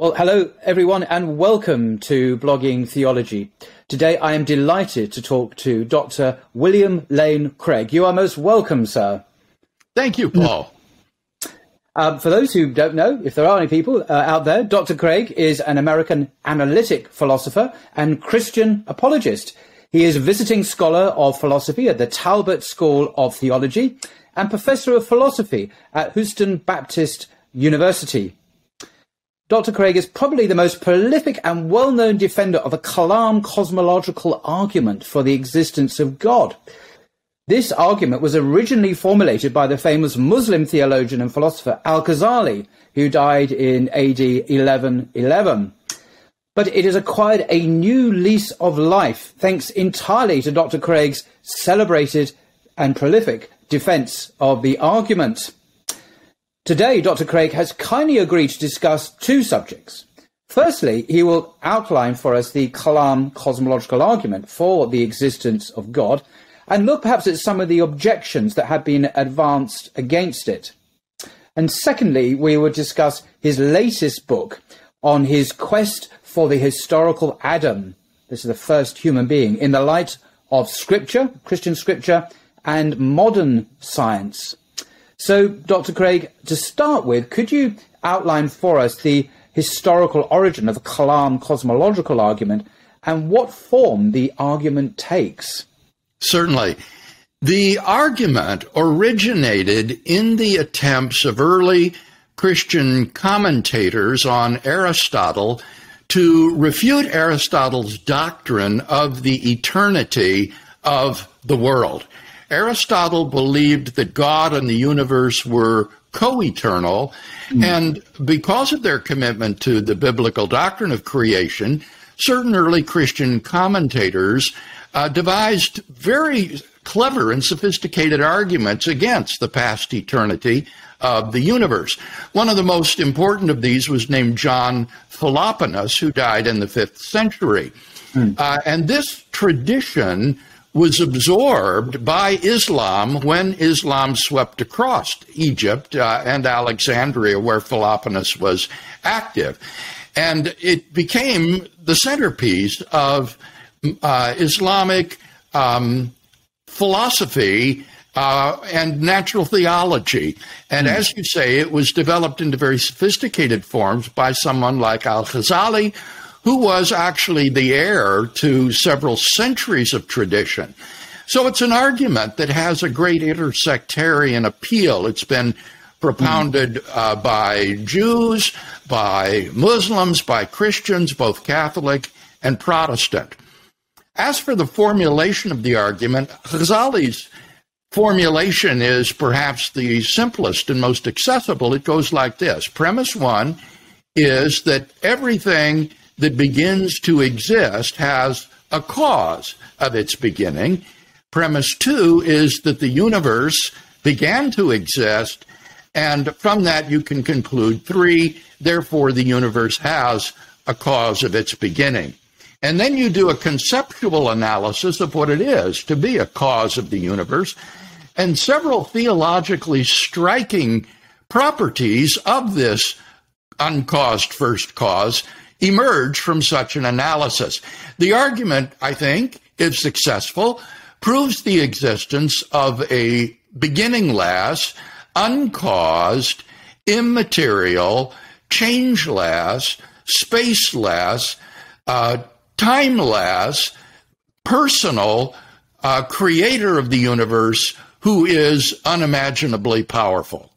Well, hello everyone and welcome to Blogging Theology. Today I am delighted to talk to Dr. William Lane Craig. You are most welcome, sir. Thank you, Paul. Um, for those who don't know, if there are any people uh, out there, Dr. Craig is an American analytic philosopher and Christian apologist. He is a visiting scholar of philosophy at the Talbot School of Theology and professor of philosophy at Houston Baptist University. Dr. Craig is probably the most prolific and well known defender of a Kalam cosmological argument for the existence of God. This argument was originally formulated by the famous Muslim theologian and philosopher Al Ghazali, who died in AD 1111. But it has acquired a new lease of life thanks entirely to Dr. Craig's celebrated and prolific defense of the argument. Today, Dr. Craig has kindly agreed to discuss two subjects. Firstly, he will outline for us the Kalam cosmological argument for the existence of God and look perhaps at some of the objections that have been advanced against it. And secondly, we will discuss his latest book on his quest for the historical Adam. This is the first human being in the light of scripture, Christian scripture, and modern science. So, Dr. Craig, to start with, could you outline for us the historical origin of the Kalam cosmological argument and what form the argument takes? Certainly. The argument originated in the attempts of early Christian commentators on Aristotle to refute Aristotle's doctrine of the eternity of the world. Aristotle believed that God and the universe were co eternal, mm. and because of their commitment to the biblical doctrine of creation, certain early Christian commentators uh, devised very clever and sophisticated arguments against the past eternity of the universe. One of the most important of these was named John Philoponus, who died in the fifth century. Mm. Uh, and this tradition was absorbed by Islam when Islam swept across Egypt uh, and Alexandria, where Philoponus was active. And it became the centerpiece of uh, Islamic um, philosophy uh, and natural theology. And mm. as you say, it was developed into very sophisticated forms by someone like Al Ghazali, who was actually the heir to several centuries of tradition. So it's an argument that has a great intersectarian appeal. It's been propounded uh, by Jews, by Muslims, by Christians, both Catholic and Protestant. As for the formulation of the argument, Ghazali's formulation is perhaps the simplest and most accessible. It goes like this Premise one is that everything that begins to exist has a cause of its beginning. Premise two is that the universe began to exist, and from that you can conclude three, therefore the universe has a cause of its beginning. And then you do a conceptual analysis of what it is to be a cause of the universe, and several theologically striking properties of this uncaused first cause emerge from such an analysis. The argument, I think, if successful, proves the existence of a beginningless, uncaused, immaterial, changeless, spaceless, uh, timeless, personal uh, creator of the universe who is unimaginably powerful.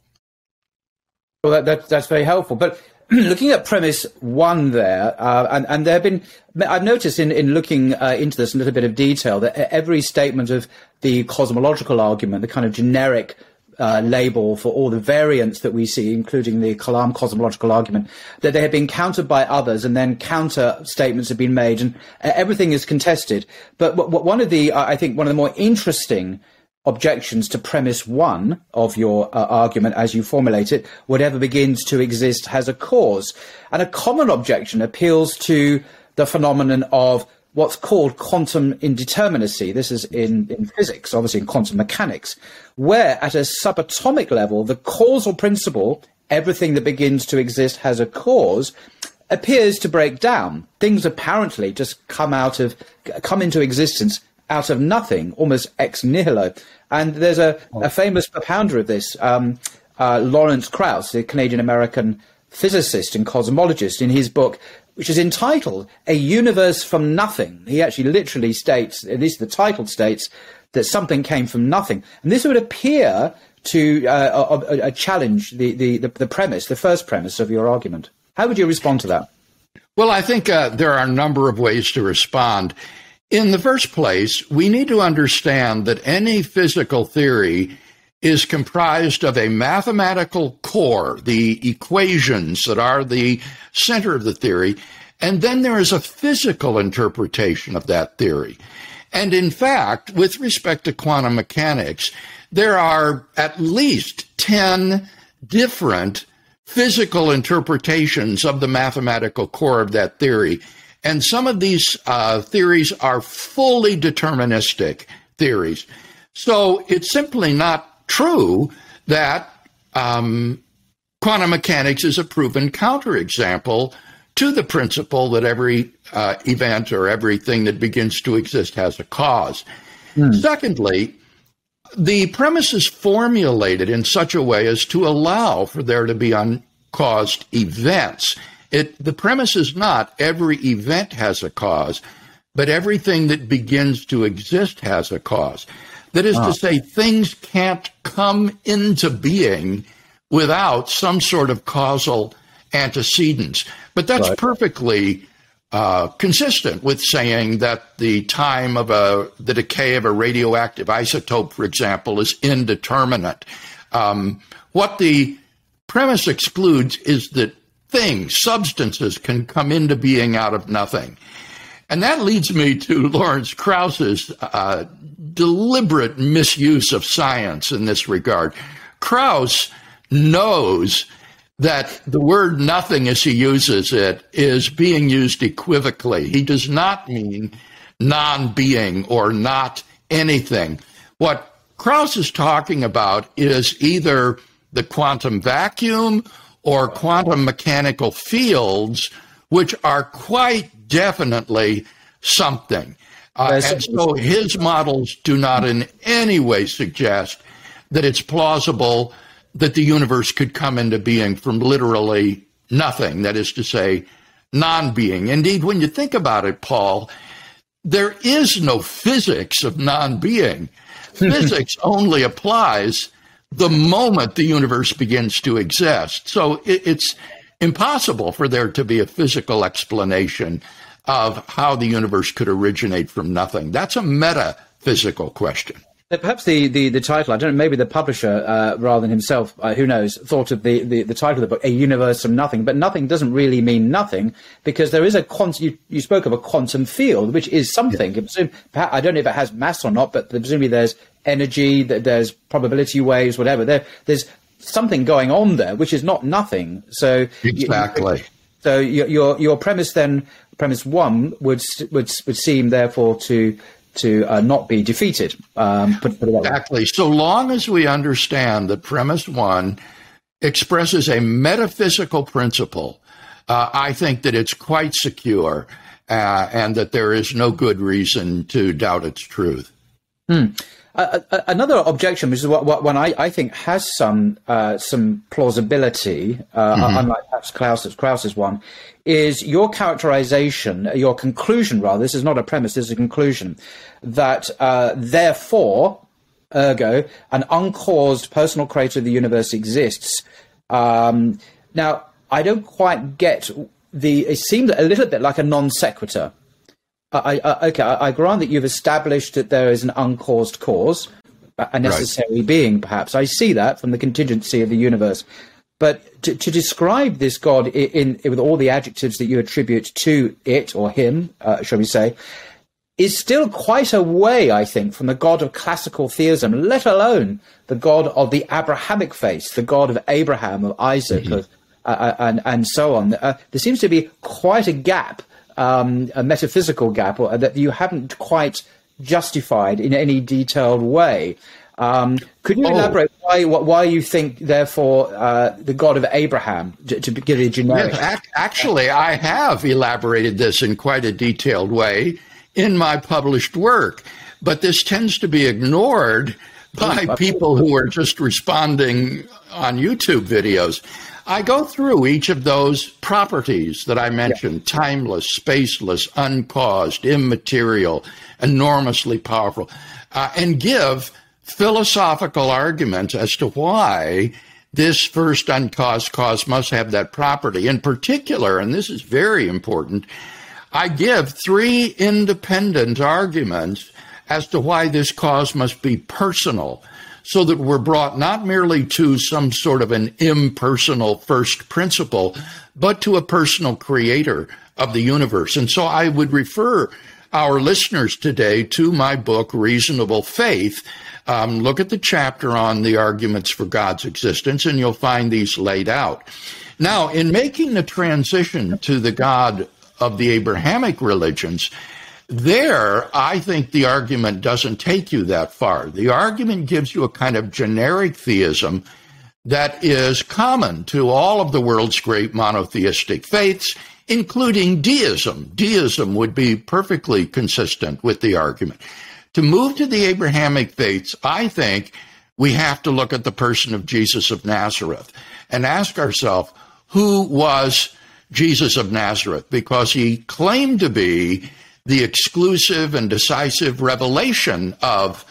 Well, that, that, that's very helpful. But looking at premise one there, uh, and, and there have been, I've noticed in, in looking uh, into this in a little bit of detail that every statement of the cosmological argument, the kind of generic uh, label for all the variants that we see, including the Kalam cosmological argument, that they have been countered by others, and then counter statements have been made, and everything is contested. But one of the, I think, one of the more interesting objections to premise one of your uh, argument as you formulate it, whatever begins to exist has a cause. And a common objection appeals to the phenomenon of what's called quantum indeterminacy. This is in, in physics, obviously in quantum mechanics, where at a subatomic level, the causal principle, everything that begins to exist has a cause, appears to break down. Things apparently just come out of, come into existence out of nothing, almost ex nihilo. And there's a, a famous propounder of this, um, uh, Lawrence Krauss, the Canadian American physicist and cosmologist, in his book, which is entitled A Universe from Nothing. He actually literally states, at least the title states, that something came from nothing. And this would appear to uh, a, a challenge the, the, the, the premise, the first premise of your argument. How would you respond to that? Well, I think uh, there are a number of ways to respond. In the first place, we need to understand that any physical theory is comprised of a mathematical core, the equations that are the center of the theory, and then there is a physical interpretation of that theory. And in fact, with respect to quantum mechanics, there are at least 10 different physical interpretations of the mathematical core of that theory. And some of these uh, theories are fully deterministic theories. So it's simply not true that um, quantum mechanics is a proven counterexample to the principle that every uh, event or everything that begins to exist has a cause. Mm. Secondly, the premise is formulated in such a way as to allow for there to be uncaused events. It, the premise is not every event has a cause, but everything that begins to exist has a cause. That is to ah. say, things can't come into being without some sort of causal antecedents. But that's right. perfectly uh, consistent with saying that the time of a the decay of a radioactive isotope, for example, is indeterminate. Um, what the premise excludes is that things, substances, can come into being out of nothing. And that leads me to Lawrence Krauss's uh, deliberate misuse of science in this regard. Krauss knows that the word nothing as he uses it is being used equivocally. He does not mean non being or not anything. What Krauss is talking about is either the quantum vacuum or quantum mechanical fields, which are quite definitely something. Uh, and so his models do not in any way suggest that it's plausible that the universe could come into being from literally nothing, that is to say, non being. Indeed, when you think about it, Paul, there is no physics of non being. physics only applies the moment the universe begins to exist. So it, it's impossible for there to be a physical explanation of how the universe could originate from nothing. That's a metaphysical question. Perhaps the, the, the title, I don't know, maybe the publisher, uh, rather than himself, uh, who knows, thought of the, the, the, title of the book, A Universe from Nothing. But nothing doesn't really mean nothing because there is a quantum, you, you spoke of a quantum field, which is something. Yeah. I don't know if it has mass or not, but presumably there's energy, there's probability waves, whatever. There, there's something going on there, which is not nothing. So Exactly. You, so your, your, your premise then, premise one would, would, would seem therefore to, to uh, not be defeated. Um, put, put exactly. So long as we understand that premise one expresses a metaphysical principle, uh, I think that it's quite secure uh, and that there is no good reason to doubt its truth. Hmm. Uh, another objection, which is what, what one I, I, think has some uh, some plausibility, uh, mm-hmm. unlike perhaps Krauss's, Krauss's one, is your characterization, your conclusion, rather, this is not a premise, this is a conclusion, that uh, therefore, ergo, an uncaused personal creator of the universe exists. Um, now, I don't quite get the, it seems a little bit like a non sequitur. I, I, okay, I, I grant that you've established that there is an uncaused cause, a necessary right. being, perhaps. I see that from the contingency of the universe. But to, to describe this God in, in, with all the adjectives that you attribute to it or him, uh, shall we say, is still quite a way, I think, from the God of classical theism, let alone the God of the Abrahamic faith, the God of Abraham, of Isaac, mm-hmm. of, uh, uh and, and so on. Uh, there seems to be quite a gap, um, a metaphysical gap, or, that you haven't quite justified in any detailed way. Um, could you Oh. elaborate why why you think, therefore, uh, the God of Abraham, to, to give it a generic? Yes, ac- actually, I have elaborated this in quite a detailed way in my published work, but this tends to be ignored by people who are just responding on YouTube videos. I go through each of those properties that I mentioned timeless, spaceless, uncaused, immaterial, enormously powerful, uh, and give philosophical arguments as to why this first uncaused cause must have that property. In particular, and this is very important, I give three independent arguments as to why this cause must be personal, so that we're brought not merely to some sort of an impersonal first principle, but to a personal creator of the universe. And so I would refer our listeners today to my book, Reasonable Faith. Um, look at the chapter on the arguments for God's existence, and you'll find these laid out. Now, in making the transition to the God of the Abrahamic religions, there, I think the argument doesn't take you that far. The argument gives you a kind of generic theism that is common to all of the world's great monotheistic faiths, including deism. Deism would be perfectly consistent with the argument. To move to the Abrahamic faiths, I think we have to look at the person of Jesus of Nazareth and ask ourselves, who was Jesus of Nazareth? Because he claimed to be the exclusive and decisive revelation of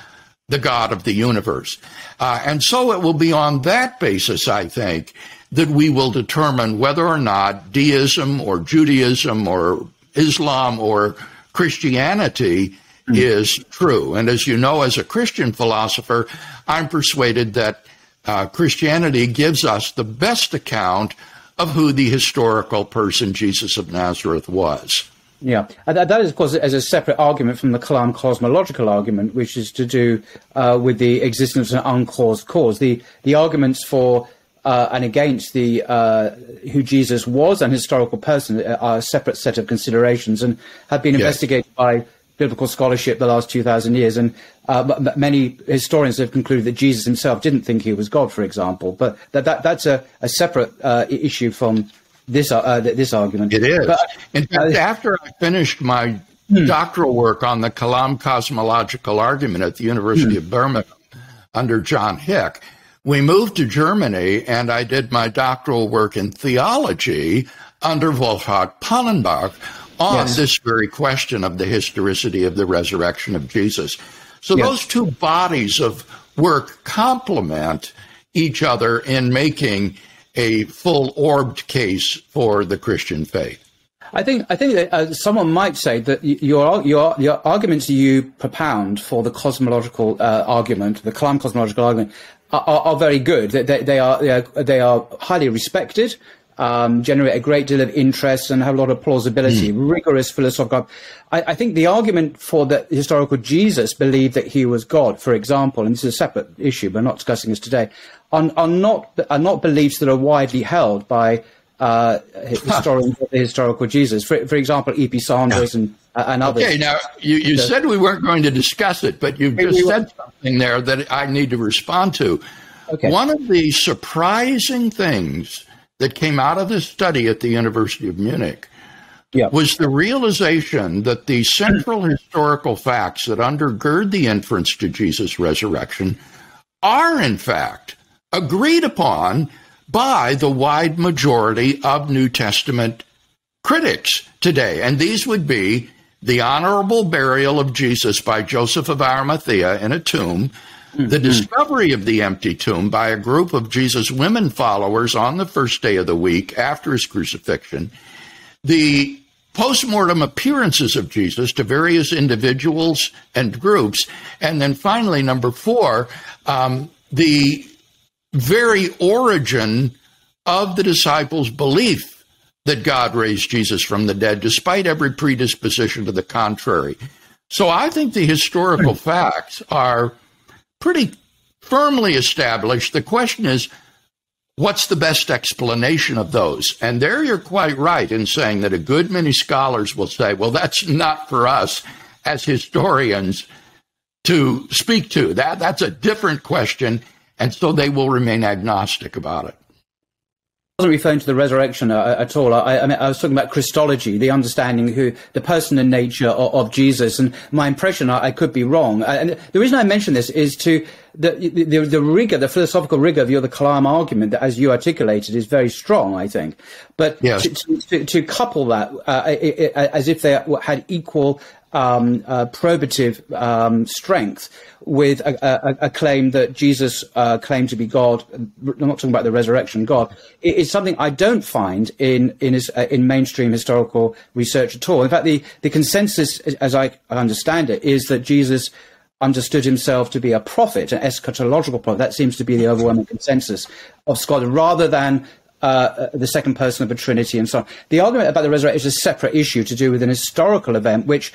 the God of the universe. Uh, and so it will be on that basis, I think, that we will determine whether or not deism or Judaism or Islam or Christianity is true. And as you know, as a Christian philosopher, I'm persuaded that uh, Christianity gives us the best account of who the historical person Jesus of Nazareth was. Yeah, and that, that is, of course, as a separate argument from the Kalam cosmological argument, which is to do uh, with the existence of an uncaused cause. The the arguments for uh, and against the uh, who Jesus was an historical person are a separate set of considerations and have been Yes. investigated by biblical scholarship the last two thousand years. And uh, many historians have concluded that Jesus himself didn't think he was God, for example. But that, that that's a, a separate uh, issue from this uh, this argument. It is. But, In fact, uh, after I finished my doctoral work on the Kalam cosmological argument at the University of Birmingham under John Hick, we moved to Germany and I did my doctoral work in theology under Wolfhart Pannenberg on Yes. this very question of the historicity of the resurrection of Jesus. So Yes. those two bodies of work complement each other in making a full orbed case for the Christian faith. I think I think that uh, someone might say that your your your arguments you propound for the cosmological uh, argument, the Kalam cosmological argument, are, are, are very good. They, they, they are they are highly respected, um, generate a great deal of interest, and have a lot of plausibility. Rigorous philosophical. I, I think the argument for the historical Jesus believed that he was God, for example, and this is a separate issue, but we're not discussing this today, are, are not are not beliefs that are widely held by uh, historians of the historical Jesus. For, for example, E.P. Sanders and, uh, and others. Okay, now you, you said we weren't going to discuss it, but you've just we said something there that I need to respond to. Okay. One of the surprising things that came out of this study at the University of Munich Yeah. was the realization that the central historical facts that undergird the inference to Jesus' resurrection are, in fact, agreed upon by the wide majority of New Testament critics today. And these would be the honorable burial of Jesus by Joseph of Arimathea in a tomb, the discovery of the empty tomb by a group of Jesus' women followers on the first day of the week after his crucifixion, the postmortem appearances of Jesus to various individuals and groups, and then finally, number four, um, the very origin of the disciples' belief that God raised Jesus from the dead, despite every predisposition to the contrary. So I think the historical facts are pretty firmly established. The question is, what's the best explanation of those? And there you're quite right in saying that a good many scholars will say, well, that's not for us as historians to speak to. That that's a different question, and so they will remain agnostic about it wasn't referring to the resurrection at all. I, I, mean, I was talking about Christology, the understanding who the person and nature of, of Jesus. And my impression, I, I, could be wrong. And the reason I mention this is to the, the, the rigor, the philosophical rigor of your the Kalam argument that, as you articulated, is very strong. I think, but yes. to, to, to, couple that uh, as if they had equal um, uh, probative um, strength with a, a, a, claim that Jesus uh, claimed to be God. I'm not talking about the resurrection God. It is something I don't find in in, his, uh, in mainstream historical research at all. In fact, the, the consensus, as I understand it, is that Jesus understood himself to be a prophet, an eschatological prophet. That seems to be the overwhelming consensus of scholars, rather than uh, uh, the second person of the Trinity and so on. The argument about the resurrection is a separate issue to do with an historical event, which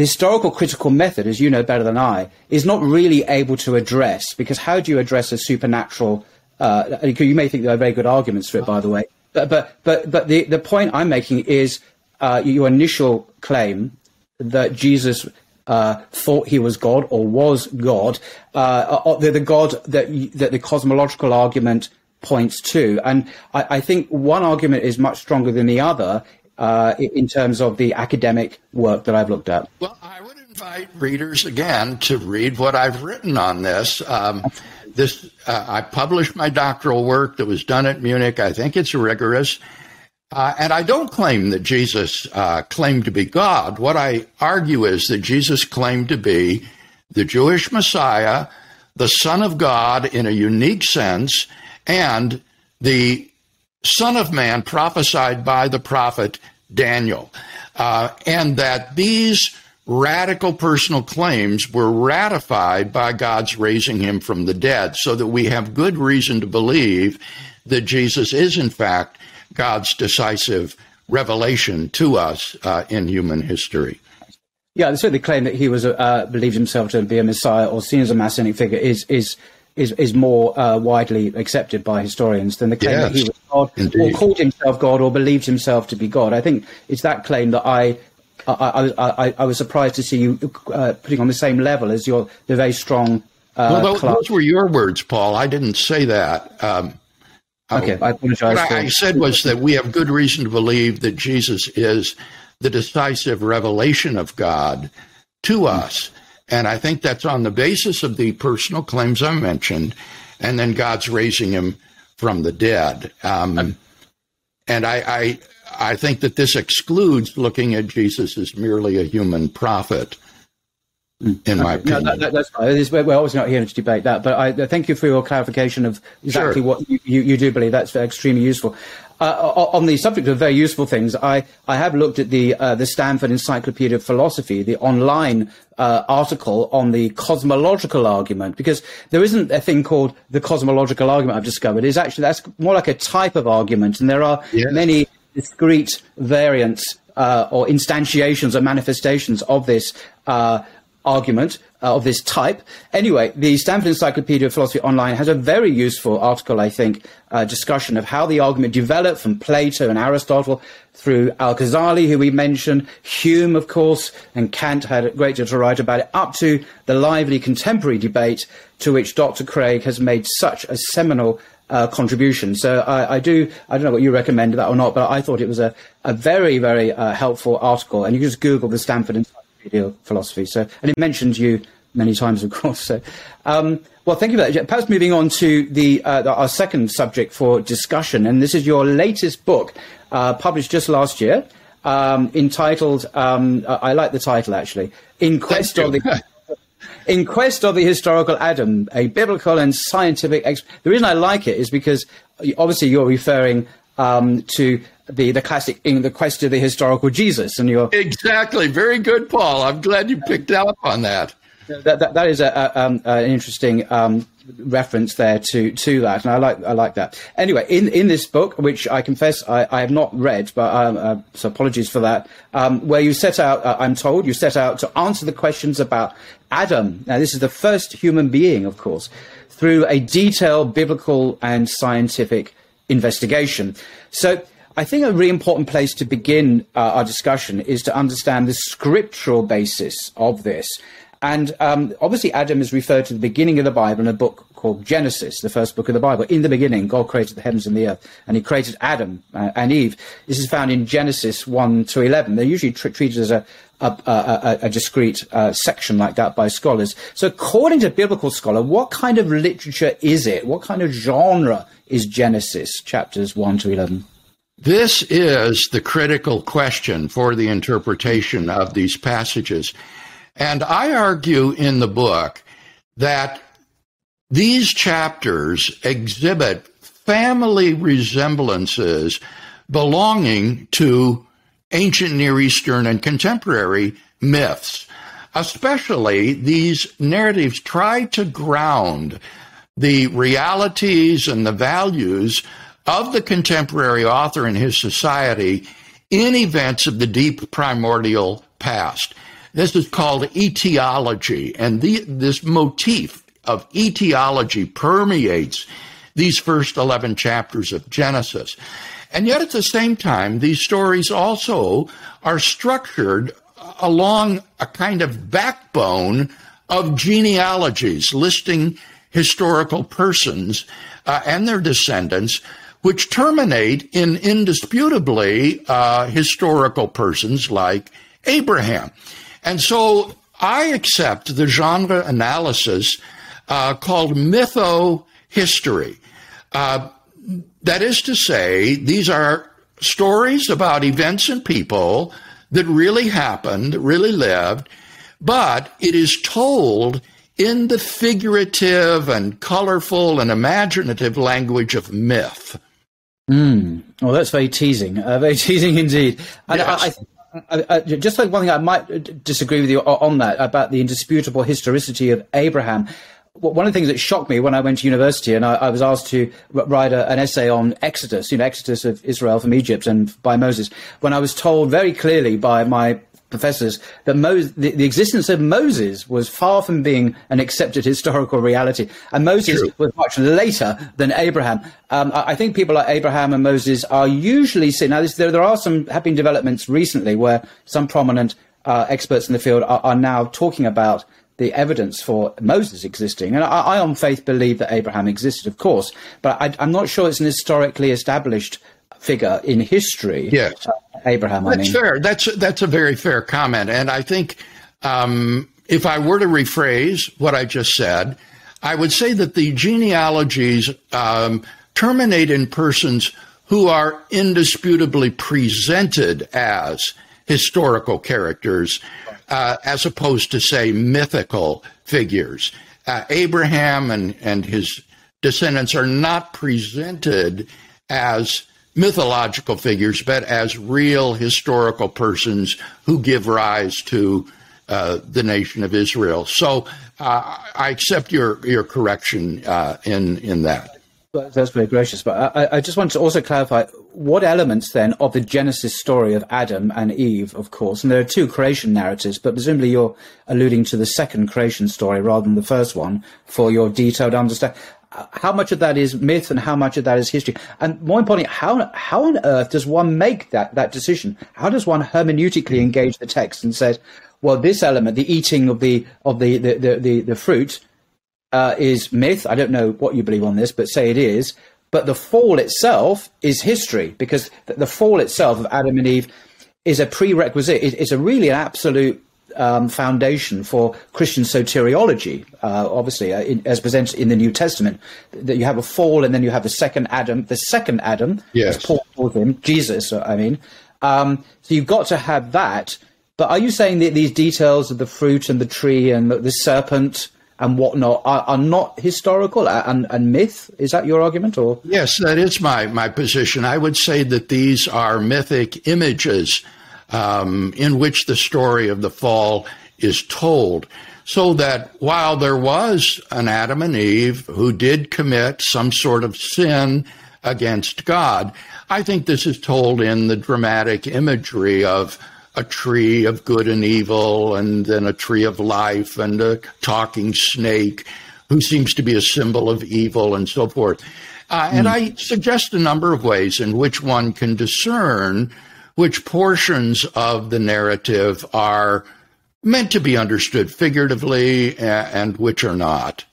the historical critical method, as you know better than I, is not really able to address because how do you address a supernatural? Uh, you may think there are very good arguments for it, by the way, but but but but the the point I'm making is uh, your initial claim that Jesus uh, thought he was God or was God, uh, uh the, the, God that that the cosmological argument points to, and I, I, think one argument is much stronger than the other uh, in terms of the academic work that I've looked at. Well, I would invite readers again to read what I've written on this. Um, this uh, I published my doctoral work that was done at Munich. I think it's rigorous. Uh, and I don't claim that Jesus uh, claimed to be God. What I argue is that Jesus claimed to be the Jewish Messiah, the Son of God in a unique sense, and the Son of Man prophesied by the prophet Daniel. Uh, and that these radical personal claims were ratified by God's raising him from the dead, so that we have good reason to believe that Jesus is, in fact, God's decisive revelation to us uh, in human history. Yeah, the claim that he was uh, believed himself to be a Messiah or seen as a messianic figure is is is, is more uh, widely accepted by historians than the claim yes, that he was God indeed. or called himself God or believed himself to be God. I think it's that claim that I I, I, I, I was surprised to see you uh, putting on the same level as your the very strong. Uh, well, those, those, were your words, Paul. I didn't say that. Um, okay, I apologize. What I said was that we have good reason to believe that Jesus is the decisive revelation of God to us. And I think that's on the basis of the personal claims I mentioned, and then God's raising him from the dead. Um, and I, I, I think that this excludes looking at Jesus as merely a human prophet. In my opinion, no, that, that's fine. We're always not here to debate that, but I thank you for your clarification of exactly sure. what you, you, you, do believe. That's extremely useful. Uh, on the subject of very useful things, I, I have looked at the uh, the Stanford Encyclopedia of Philosophy, the online uh, article on the cosmological argument, because there isn't a thing called the cosmological argument. I've discovered is actually that's more like a type of argument, and there are yeah. many discrete variants uh, or instantiations or manifestations of this uh, argument uh, of this type. Anyway, the Stanford Encyclopedia of Philosophy Online has a very useful article, I think, uh, discussion of how the argument developed from Plato and Aristotle through Al-Ghazali, who we mentioned, Hume, of course, and Kant had a great deal to write about it, up to the lively contemporary debate to which Dr. Craig has made such a seminal uh, contribution. So I, I, do, I don't know what you recommend that or not, but I thought it was a, a very, very uh, helpful article. And you can just Google the Stanford Encyclopedia philosophy. So, and it mentions you many times, of course. So, um, well, thank you for that. Perhaps moving on to the, uh, our second subject for discussion, and this is your latest book, uh, published just last year, um, entitled. Um, I like the title actually. In quest of the. In Quest of the Historical Adam, a biblical and scientific. Exp- the reason I like it is because obviously you're referring um, to the the classic in the quest of the historical Jesus, and you're exactly very good, Paul. I'm glad you picked up on that. That that, that is a, a, um, an interesting um, reference there to to that, and I like I like that. Anyway, in in this book, which I confess I, I have not read, but um, uh, so apologies for that, um, where you set out, uh, I'm told you set out to answer the questions about Adam. Now, this is the first human being, of course, through a detailed biblical and scientific investigation. So I think a really important place to begin uh, our discussion is to understand the scriptural basis of this. And um, obviously, Adam is referred to the beginning of the Bible in a book called Genesis, the first book of the Bible. In the beginning, God created the heavens and the earth, and He created Adam uh, and Eve. This is found in Genesis 1 to 11. They're usually tr- treated as a, a, a, a discrete uh, section like that by scholars. So, according to biblical scholar, what kind of literature is it? What kind of genre is Genesis chapters 1 to 11? This is the critical question for the interpretation of these passages. And I argue in the book that these chapters exhibit family resemblances belonging to ancient Near Eastern and contemporary myths. Especially, these narratives try to ground the realities and the values of the contemporary author and his society in events of the deep primordial past. This is called etiology, and the, this motif of etiology permeates these first 11 chapters of Genesis. And yet, at the same time, these stories also are structured along a kind of backbone of genealogies, listing historical persons uh, and their descendants, which terminate in indisputably uh, historical persons like Abraham. And so I accept the genre analysis uh, called mytho-history. Uh, that is to say, these are stories about events and people that really happened, that really lived, but it is told in the figurative and colorful and imaginative language of myth. Mm. Well, that's very teasing, uh, very teasing indeed. And yes. I, I, I, just like one thing, I might disagree with you on that about the indisputable historicity of Abraham. One of the things that shocked me when I went to university and I, I was asked to write a, an essay on Exodus, you know, Exodus of Israel from Egypt and by Moses, when I was told very clearly by my professors that Moses, the, the, existence of Moses was far from being an accepted historical reality, and Moses True. was much later than Abraham. Um, I, I, think people like Abraham and Moses are usually seen. Now, this, there, there, are some have been developments recently where some prominent uh, experts in the field are, are, now talking about the evidence for Moses existing. And I, I, on faith, believe that Abraham existed, of course, but I, I'm not sure it's an historically established figure in history. Yes. Uh, Abraham. That's I mean. fair. That's that's a very fair comment, and I think um, if I were to rephrase what I just said, I would say that the genealogies um, terminate in persons who are indisputably presented as historical characters, uh, as opposed to say mythical figures. Uh, Abraham and and his descendants are not presented as mythological figures, but as real historical persons who give rise to uh, the nation of Israel. So uh, I accept your your correction uh, in in that. That's very gracious. But I, I, just want to also clarify what elements then of the Genesis story of Adam and Eve, of course, and there are two creation narratives, but presumably you're alluding to the second creation story rather than the first one for your detailed understanding how much of that is myth and how much of that is history? And more importantly, how how on earth does one make that that decision? How does one hermeneutically engage the text and says, well, this element, the eating of the of the the the, the, the fruit, uh, is myth. I don't know what you believe on this, but say it is. But the fall itself is history because the, the fall itself of Adam and Eve is a prerequisite. It, it's a really an absolute um, foundation for Christian soteriology, uh, obviously, uh, in, as presented in the New Testament. That you have a fall and then you have the second Adam, the second Adam, yes. Paul calls him, Jesus, I mean. Um, so you've got to have that. But are you saying that these details of the fruit and the tree and the, the serpent and whatnot are, are not historical and, and myth? Is that your argument, or yes, that is my my position. I would say that these are mythic images um, in which the story of the fall is told. So that while there was an Adam and Eve who did commit some sort of sin against God, I think this is told in the dramatic imagery of a tree of good and evil, and then a tree of life, and a talking snake who seems to be a symbol of evil, and so forth. Uh, and mm. I suggest a number of ways in which one can discern which portions of the narrative are meant to be understood figuratively and which are not.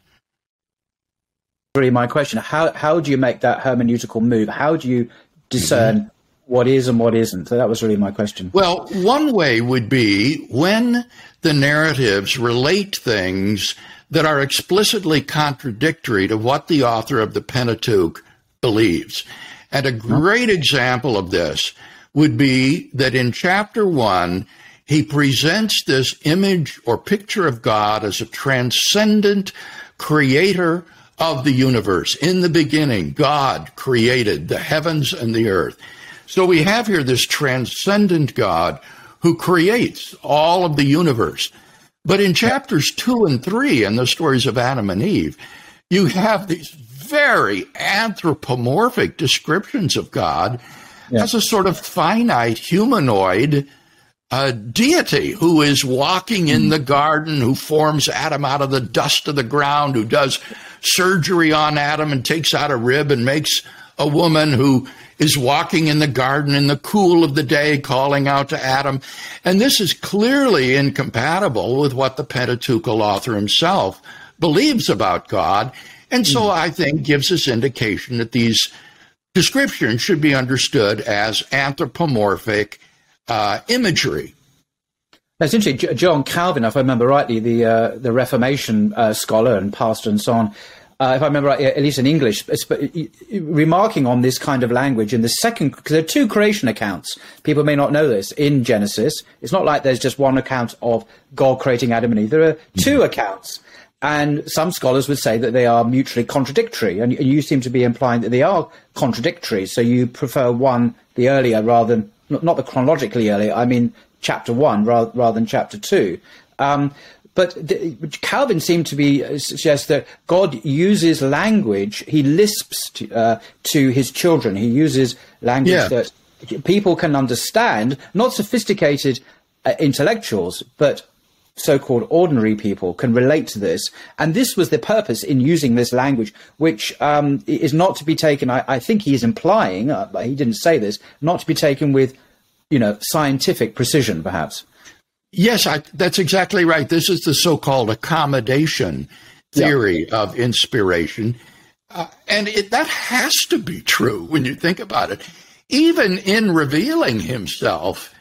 Really, my question: How how do you make that hermeneutical move? How do you discern mm-hmm. what is and what isn't? So that was really my question. Well, one way would be when the narratives relate things that are explicitly contradictory to what the author of the Pentateuch believes. And a great example of this would be that in chapter one, he presents this image or picture of God as a transcendent creator of the universe. In the beginning, God created the heavens and the earth. So we have here this transcendent God who creates all of the universe. But in chapters two and three, in the stories of Adam and Eve, you have these very anthropomorphic descriptions of God yeah. as a sort of finite humanoid a deity who is walking in hmm. the garden, who forms Adam out of the dust of the ground, who does surgery on Adam and takes out a rib and makes a woman who is walking in the garden in the cool of the day, calling out to Adam. And this is clearly incompatible with what the Pentateuchal author himself believes about God. And so hmm. I think gives us indication that these descriptions should be understood as anthropomorphic uh, imagery. That's interesting. John Calvin, if I remember rightly, the uh, the Reformation uh, scholar and pastor and so on, uh, if I remember right, at least in English, remarking on this kind of language in the second, because there are two creation accounts. People may not know this in Genesis. It's not like there's just one account of God creating Adam and Eve. There are 2 mm-hmm. accounts. And some scholars would say that they are mutually contradictory. And you seem to be implying that they are contradictory. So you prefer one, the earlier, rather than not the chronologically earlier. I mean chapter one rather, rather than chapter two. Um, but the, Calvin seemed to be uh, suggest that God uses language. He lisps to, uh, to his children. He uses language yeah. that people can understand. Not sophisticated uh, intellectuals, but so-called ordinary people can relate to this. And this was the purpose in using this language, which um, is not to be taken. I, I think he is implying, uh, he didn't say this, not to be taken with, you know, scientific precision, perhaps. Yes, I, that's exactly right. This is the so-called accommodation theory yeah. of inspiration. Uh, and it, that has to be true when you think about it. Even in revealing himself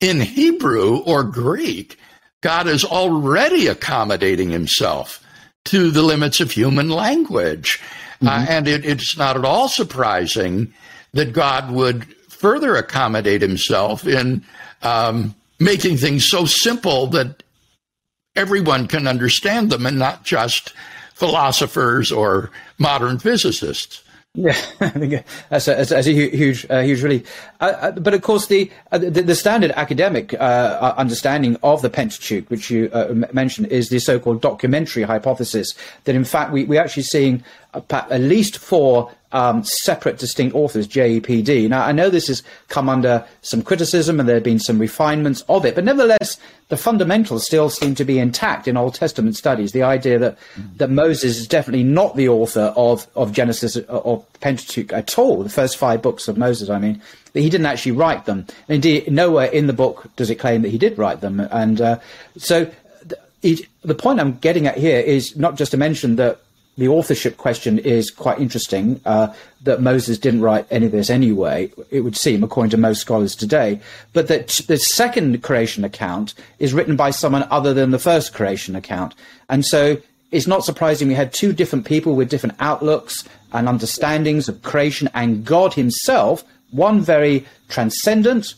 in Hebrew or Greek, God is already accommodating himself to the limits of human language. Uh, mm-hmm. Uh, and it, it's not at all surprising that God would further accommodate himself in um, making things so simple that everyone can understand them and not just philosophers or modern physicists. Yeah, I think that's a, that's a huge, uh, huge relief. Uh, uh, but of course, the, uh, the, the standard academic uh, understanding of the Pentateuch, which you uh, mentioned, is the so-called documentary hypothesis. That in fact, we, we're actually seeing at least four um, separate, distinct authors, JEPD. Now, I know this has come under some criticism and there have been some refinements of it, but nevertheless, the fundamentals still seem to be intact in Old Testament studies. The idea that, mm-hmm. that Moses is definitely not the author of, of Genesis uh, or Pentateuch at all, the first five books of Moses, I mean, that he didn't actually write them. Indeed, nowhere in the book does it claim that he did write them. And uh, so it, the point I'm getting at here is not just to mention that the authorship question is quite interesting. Uh, that Moses didn't write any of this anyway, it would seem, according to most scholars today. But that the second creation account is written by someone other than the first creation account. And so it's not surprising we had two different people with different outlooks and understandings of creation and God Himself. One very transcendent,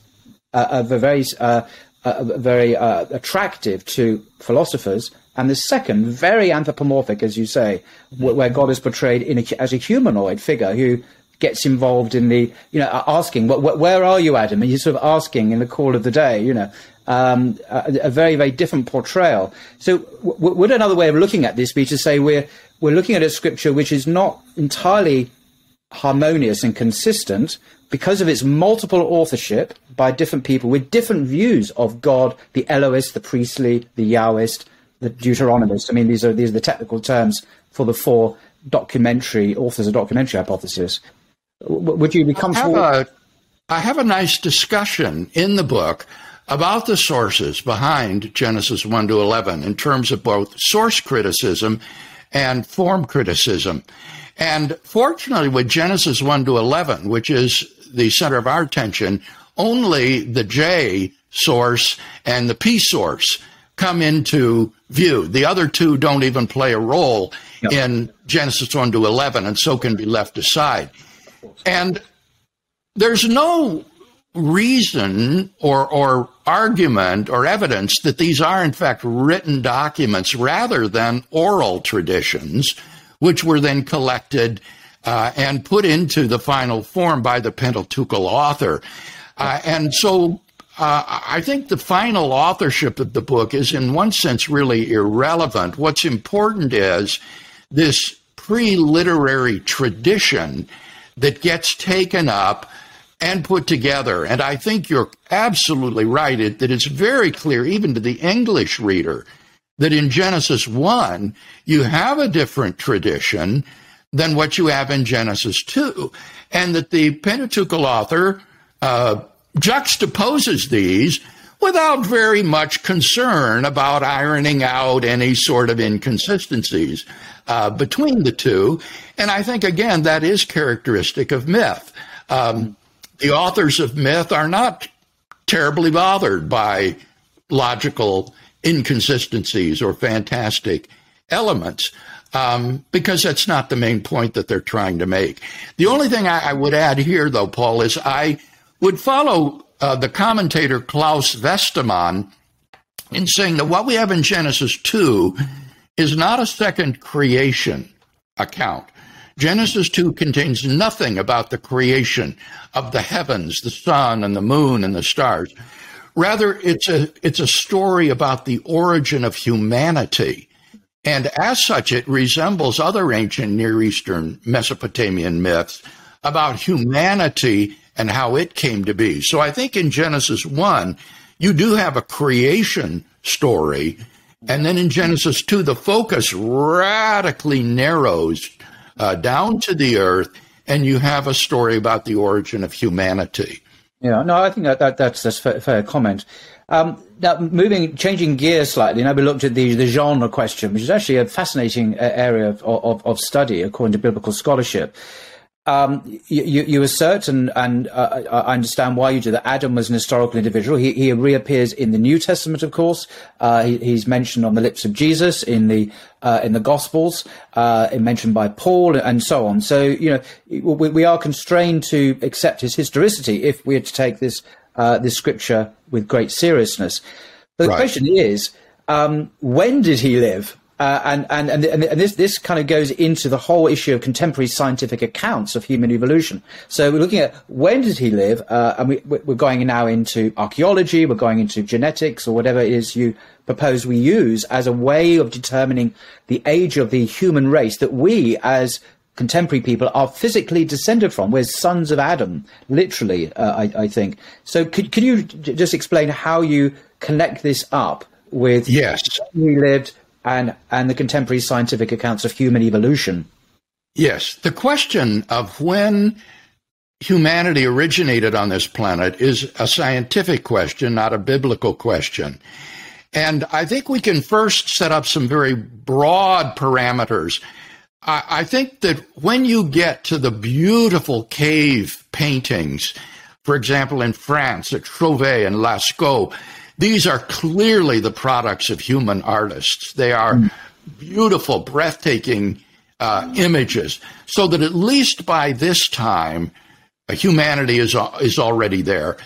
uh, a very, uh, very uh, attractive to philosophers, and the second, very anthropomorphic, as you say, where God is portrayed a, as a humanoid figure who gets involved in the, you know, asking, where are you, Adam? And he's sort of asking in the call of the day, you know, um, a, a, very, very different portrayal. So, w- would another way of looking at this be to say we're we're looking at a scripture which is not entirely harmonious and consistent because of its multiple authorship by different people with different views of God, the Elohist, the priestly, the Yahwist, the Deuteronomist. I mean, these are these are the technical terms for the four documentary authors of documentary hypothesis. Would you be comfortable? I have a, I have a nice discussion in the book about the sources behind Genesis 1 to 11 in terms of both source criticism and form criticism. And fortunately, with Genesis 1 to 11, which is the center of our attention, only the J source and the P source come into view. The other two don't even play a role yep. in Genesis 1 to 11, and so can be left aside. And there's no reason or, or argument or evidence that these are, in fact, written documents rather than oral traditions, which were then collected uh, and put into the final form by the Pentateuchal author. Uh, and so uh, I think the final authorship of the book is, in one sense, really irrelevant. What's important is this pre literary tradition that gets taken up and put together. And I think you're absolutely right it, that it's very clear, even to the English reader, that in Genesis 1, you have a different tradition than what you have in Genesis 2. And that the Pentateuchal author uh, juxtaposes these without very much concern about ironing out any sort of inconsistencies uh, between the two. And I think, again, that is characteristic of myth. Um, the authors of myth are not terribly bothered by logical inconsistencies or fantastic elements um, because that's not the main point that they're trying to make. The only thing I, I would add here, though, Paul, is I would follow uh, the commentator Klaus Westermann in saying that what we have in Genesis 2 is not a second creation account. Genesis 2 contains nothing about the creation of the heavens, the sun and the moon and the stars. Rather, it's a, it's a story about the origin of humanity. And as such, it resembles other ancient Near Eastern Mesopotamian myths about humanity and how it came to be. So I think in Genesis 1, you do have a creation story. And then in Genesis 2, the focus radically narrows uh, down to the earth, and you have a story about the origin of humanity. Yeah, no, I think that, that that's that's fair, fair comment. Um, now, moving, changing gears slightly, now we looked at the, the genre question, which is actually a fascinating uh, area of, of, of study according to biblical scholarship um, you, you, assert, and, and uh, I understand why you do that. Adam was an historical individual. He, he reappears in the New Testament, of course. Uh, he, he's mentioned on the lips of Jesus in the uh, in the Gospels, uh, mentioned by Paul, and so on. So you know we, we, are constrained to accept his historicity if we are to take this uh, this scripture with great seriousness. But the right. question is, um, when did he live? Uh, and, and, and, and this, this kind of goes into the whole issue of contemporary scientific accounts of human evolution. So we're looking at when did he live, uh, and we, we're going now into archaeology, we're going into genetics, or whatever it is you propose we use as a way of determining the age of the human race that we as contemporary people are physically descended from. We're sons of Adam, literally, uh, I, I, think. So could, could you j- just explain how you connect this up with yes. we lived, and, and the contemporary scientific accounts of human evolution. Yes, the question of when humanity originated on this planet is a scientific question, not a biblical question. And I think we can first set up some very broad parameters. I, think that when you get to the beautiful cave paintings, for example, in France at Chauvet and Lascaux, these are clearly the products of human artists. They are mm. beautiful, breathtaking uh, images, so that at least by this time, humanity is, is already there.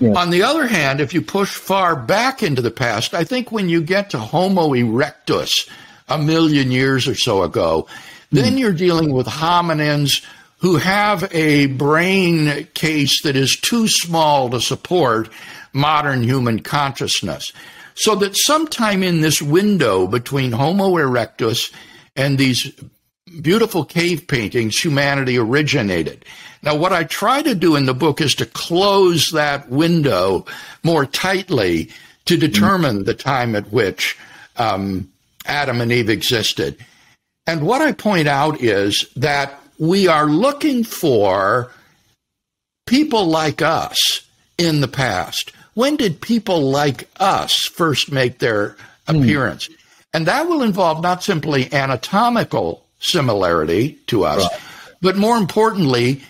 Yes. On the other hand, if you push far back into the past, I think when you get to Homo erectus, a million years or so ago, mm. then you're dealing with hominins who have a brain case that is too small to support modern human consciousness. So that sometime in this window between Homo erectus and these beautiful cave paintings, humanity originated. Now, what I try to do in the book is to close that window more tightly to determine the time at which um, Adam and Eve existed. And what I point out is that we are looking for people like us in the past when did people like us first make their appearance? Mm. And that will involve not simply anatomical similarity to us, right. but more importantly,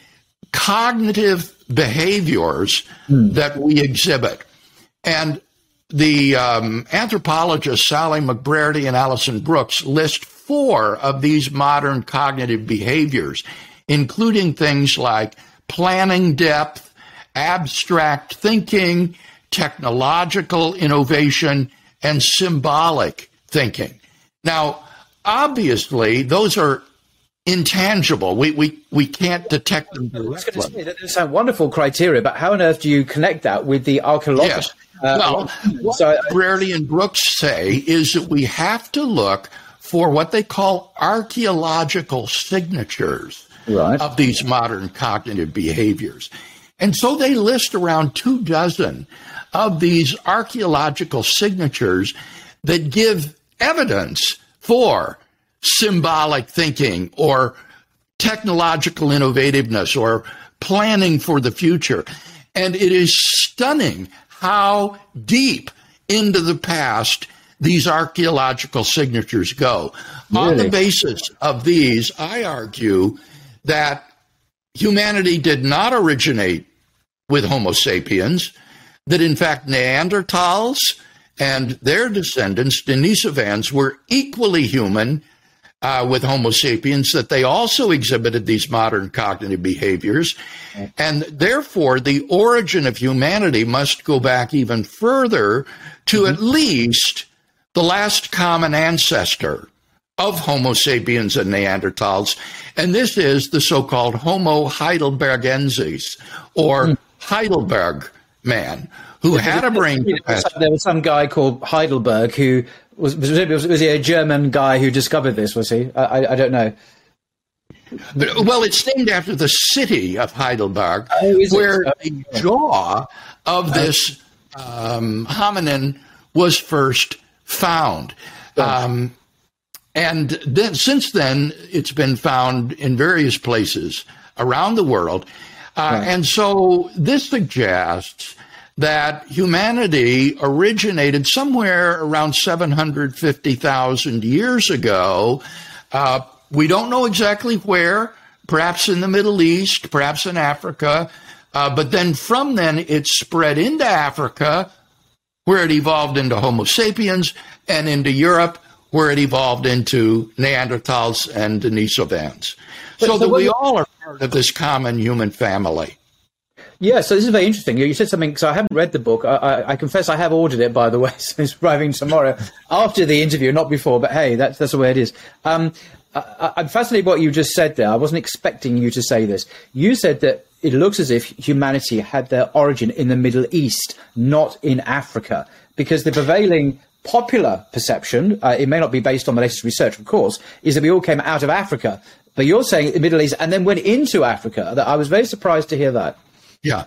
cognitive behaviors mm. that we exhibit. And the um, anthropologists Sally McBrearty and Alison Brooks list four of these modern cognitive behaviors, including things like planning depth, abstract thinking, technological innovation, and symbolic thinking. Now, obviously, those are intangible. We, we, we can't detect them directly. Say, that sound wonderful criteria, but how on earth do you connect that with the archaeological? Yes. Uh, well, what so, and Brooks say is that we have to look for what they call archaeological signatures right. of these modern cognitive behaviors. And so they list around two dozen of these archaeological signatures that give evidence for symbolic thinking or technological innovativeness or planning for the future. And it is stunning how deep into the past these archaeological signatures go. Really? On the basis of these, I argue that humanity did not originate with Homo sapiens, that in fact Neanderthals and their descendants, Denisovans, were equally human uh, with Homo sapiens, that they also exhibited these modern cognitive behaviors. And therefore, the origin of humanity must go back even further to mm-hmm. at least the last common ancestor of Homo sapiens and Neanderthals. And this is the so called Homo heidelbergensis, or mm. Heidelberg man, who had a brain capacity. There was some guy called Heidelberg who was, was, was, he a German guy who discovered this? Was he? I, I don't know. Well, it's named after the city of Heidelberg, oh, where oh, the jaw of this um, hominin was first found. Um, and then, since then, it's been found in various places around the world. Uh, right. And so this suggests that humanity originated somewhere around 750,000 years ago. Uh, we don't know exactly where, perhaps in the Middle East, perhaps in Africa. Uh, but then from then, it spread into Africa, where it evolved into Homo sapiens, and into Europe, where it evolved into Neanderthals and Denisovans. So, so that we all are part of this common human family. Yeah, so this is very interesting. You said something, so I haven't read the book. I, I, I, confess I have ordered it, by the way, so it's arriving tomorrow after the interview, not before, but hey, that's, that's the way it is. Um, I, I'm fascinated what you just said there. I wasn't expecting you to say this. You said that it looks as if humanity had their origin in the Middle East, not in Africa, because the prevailing popular perception, uh, it may not be based on the latest research, of course, is that we all came out of Africa. But you're saying the Middle East and then went into Africa. I was very surprised to hear that. Yeah,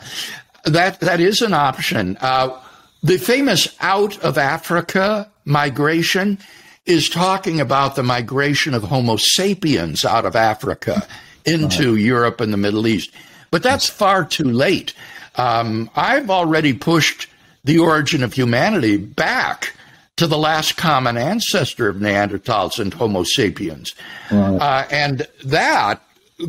that that is an option. Uh, the famous out of Africa migration is talking about the migration of Homo sapiens out of Africa into right. Europe and the Middle East. But that's far too late. Um, I've already pushed the origin of humanity back to the last common ancestor of Neanderthals and Homo sapiens. Right. Uh, and that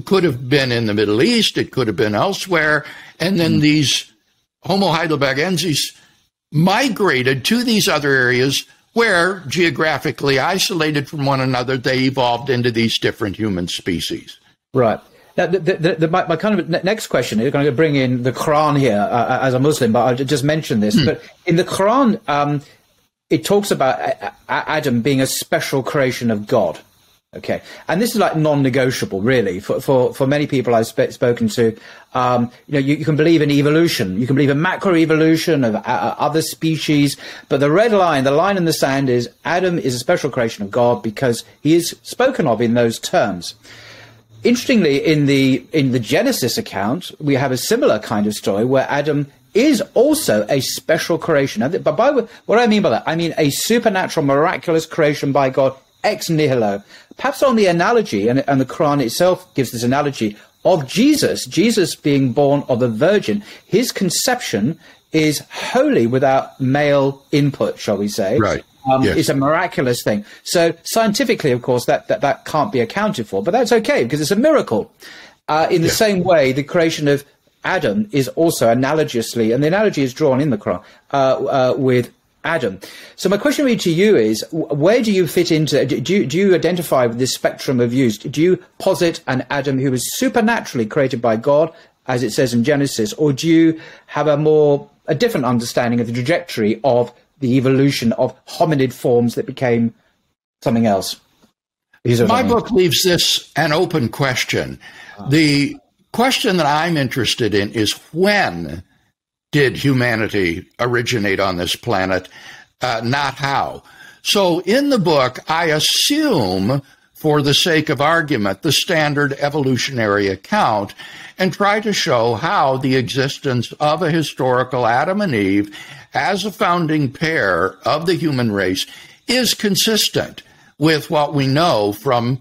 could have been in the Middle East, it could have been elsewhere. And then mm. these Homo heidelbergensis migrated to these other areas where, geographically isolated from one another, they evolved into these different human species. Right. Now, the, the, the, my, my, kind of next question is going to bring in the Quran here uh, as a Muslim, but I'll just mention this. Hmm. But in the Quran, um, it talks about Adam being a special creation of God. Okay, and this is like non-negotiable, really, for for, for many people I've sp- spoken to. Um, you know, you, you, can believe in evolution, you can believe in macroevolution of uh, uh, other species, but the red line, the line in the sand, is Adam is a special creation of God because he is spoken of in those terms. Interestingly, in the in the Genesis account, we have a similar kind of story where Adam is also a special creation. But by what I mean by that? I mean a supernatural, miraculous creation by God ex nihilo. Perhaps on the analogy, and, and the Quran itself gives this analogy of Jesus, Jesus being born of a virgin, his conception is wholly without male input, shall we say? Right. Um, yes. It's a miraculous thing. So scientifically, of course, that, that, that can't be accounted for, but that's okay because it's a miracle. Uh, in the Yeah. same way, the creation of Adam is also analogously, and the analogy is drawn in the Quran uh, uh, with Adam. So my question really to you is, where do you fit into? Do you, do you identify with this spectrum of views? Do you posit an Adam who was supernaturally created by God, as it says in Genesis, or do you have a more a different understanding of the trajectory of the evolution of hominid forms that became something else? My book leaves this an open question. The question that I'm interested in is when did humanity originate on this planet, uh, not how. So in the book, I assume, for the sake of argument, the standard evolutionary account and try to show how the existence of a historical Adam and Eve as a founding pair of the human race is consistent with what we know from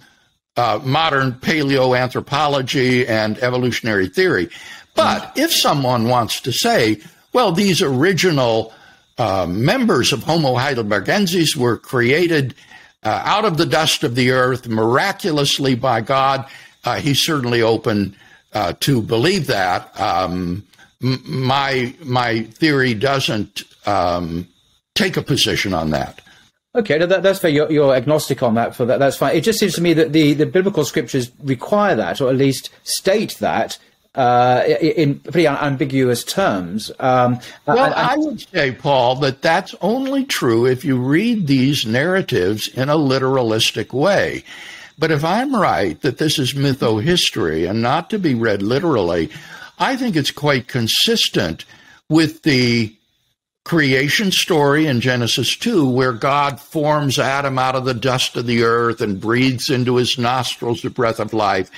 uh, modern paleoanthropology and evolutionary theory. But if someone wants to say, well, these original uh, members of Homo heidelbergensis were created uh, out of the dust of the earth miraculously by God, uh, he's certainly open uh, to believe that. Um, m- my my theory doesn't um, take a position on that. Okay, no, that, that's fair. You're, you're agnostic on that. For that, that's fine. It just seems to me that the, the biblical scriptures require that, or at least state that uh, in pretty ambiguous terms. Um, Well, and- and- I would say, Paul, that that's only true if you read these narratives in a literalistic way. But if I'm right that this is mytho-history and not to be read literally, I think it's quite consistent with the creation story in Genesis 2, where God forms Adam out of the dust of the earth and breathes into his nostrils the breath of life,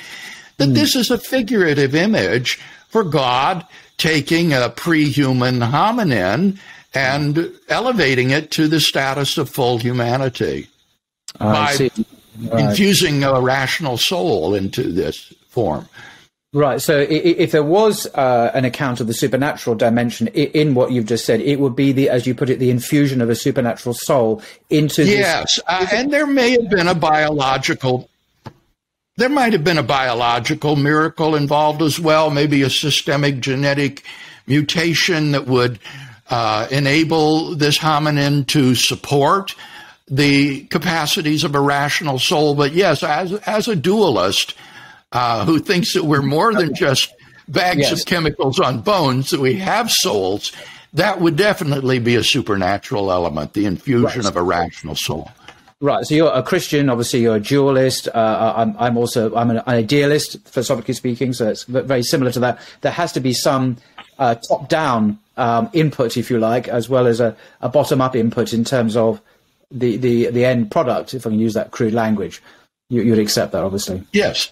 that hmm. this is a figurative image for God taking a pre human hominin and elevating it to the status of full humanity I by. Right. infusing a rational soul into this form. Right. So, if there was uh, an account of the supernatural dimension in what you've just said, it would be the, as you put it, the infusion of a supernatural soul into this. Yes, uh, and there may have been a biological. There might have been a biological miracle involved as well, maybe a systemic genetic mutation that would uh, enable this hominin to support the capacities of a rational soul. But yes, as as a dualist uh, who thinks that we're more than just bags Yes. of chemicals on bones, that we have souls, that would definitely be a supernatural element, the infusion Right. of a rational soul. Right. So you're a Christian. Obviously, you're a dualist. Uh, I'm, I'm also I'm an idealist, philosophically speaking. So it's very similar to that. There has to be some uh, top-down um, input, if you like, as well as a, a bottom-up input in terms of the, the the end product. If I can use that crude language, you, you'd accept that, obviously. Yes.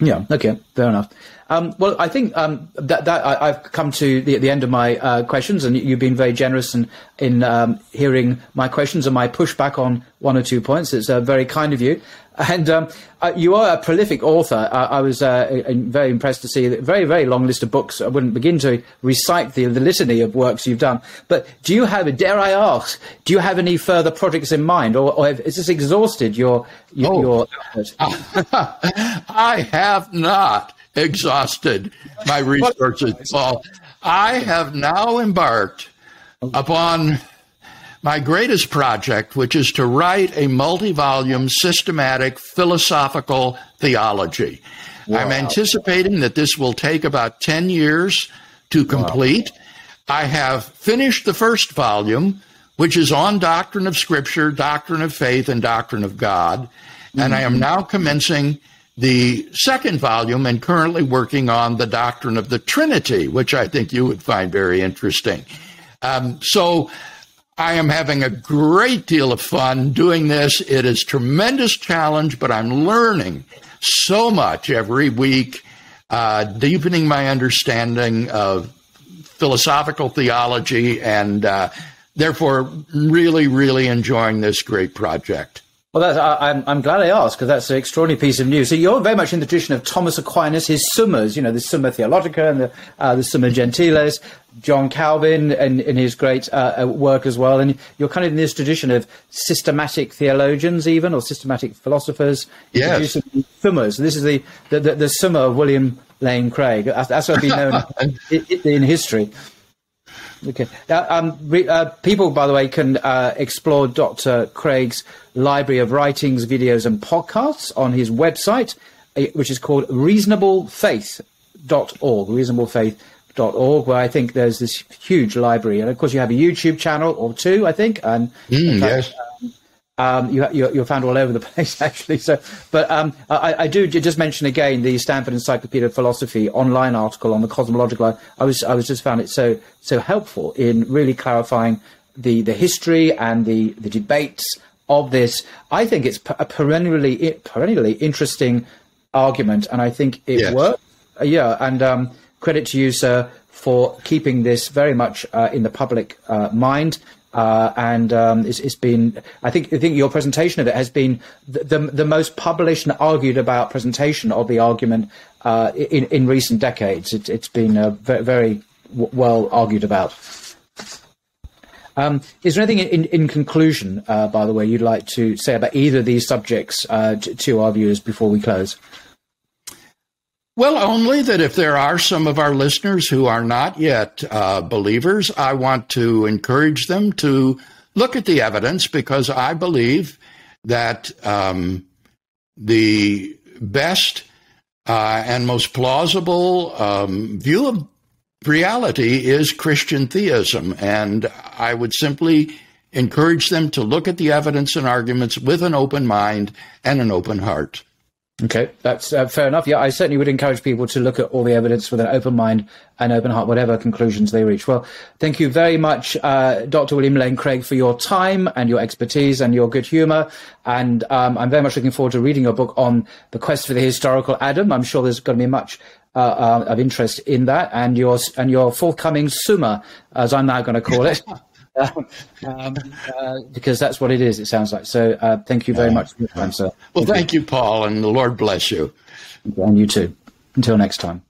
Yeah. Okay. Fair enough. Um, well, I think um, that that I, I've come to the, the end of my uh, questions, and you've been very generous in in um, hearing my questions and my pushback on one or two points. It's uh, very kind of you. And um, uh, you are a prolific author. I, I was uh, very impressed to see a very, very long list of books. I wouldn't begin to recite the, the litany of works you've done. But do you have, dare I ask, do you have any further projects in mind, or, or have, is this exhausted your your, Oh. your effort? I have not exhausted my resources, Paul. I have now embarked upon my greatest project, which is to write a multi volume systematic philosophical theology. I'm anticipating that this will take about 10 years to complete. I have finished the first volume, which is on doctrine of Scripture, doctrine of faith, and doctrine of God. And I am now commencing the second volume and currently working on the doctrine of the Trinity, which I think you would find very interesting. Um, so I am having a great deal of fun doing this. It is tremendous challenge, but I'm learning so much every week, uh, deepening my understanding of philosophical theology, and uh, therefore really, really enjoying this great project. Well, I, am I'm, I'm glad I asked because that's an extraordinary piece of news. So you're very much in the tradition of Thomas Aquinas, his Summas, you know, the Summa Theologica and the, uh, the Summa Gentiles, John Calvin and in his great uh, uh, work as well. And you're kind of in this tradition of systematic theologians, even, or systematic philosophers. Yes. Summas. This is the, the, the, the Summa of William Lane Craig. That's, what been known in, in history. Okay. Uh, um, re, uh, people, by the way, can uh, explore Dr. Craig's library of writings, videos, and podcasts on his website, uh, which is called reasonablefaith.org. Reasonablefaith.org, where I think there's this huge library. And of course, you have a YouTube channel or two, I think. And mm, fact, yes. Um, you, you're, you're, found all over the place, actually. So, but um, I, I, do just mention again the Stanford Encyclopedia of Philosophy online article on the cosmological. I was I was just found it so so helpful in really clarifying the the history and the the debates of this. I think it's a perennially perennially interesting argument, and I think it yes. works. Uh, yeah, and um, credit to you, sir, for keeping this very much uh, in the public uh, mind. Uh, and um, it's, it's been, I think, I think your presentation of it has been the, the, the most published and argued about presentation of the argument uh, in, in recent decades. It, has been uh, very, very w- well argued about. Um, is there anything in, in conclusion, uh, by the way, you'd like to say about either of these subjects uh, to, to our viewers before we close? Well, only that if there are some of our listeners who are not yet uh, believers, I want to encourage them to look at the evidence because I believe that um, the best uh, and most plausible um, view of reality is Christian theism. And I would simply encourage them to look at the evidence and arguments with an open mind and an open heart. Okay, that's uh, fair enough. Yeah, I certainly would encourage people to look at all the evidence with an open mind and open heart, whatever conclusions they reach. Well, thank you very much, uh, Dr. William Lane Craig, for your time and your expertise and your good humour. And um, I'm very much looking forward to reading your book on the quest for the historical Adam. I'm sure there's going to be much uh, uh, of interest in that, and your and your forthcoming Summa, as I'm now going to call it. um, uh, because that's what it is. It sounds like. So, uh, thank you very much for your time, sir. Well, thank you, Paul, and the Lord bless you. And you too. Until next time.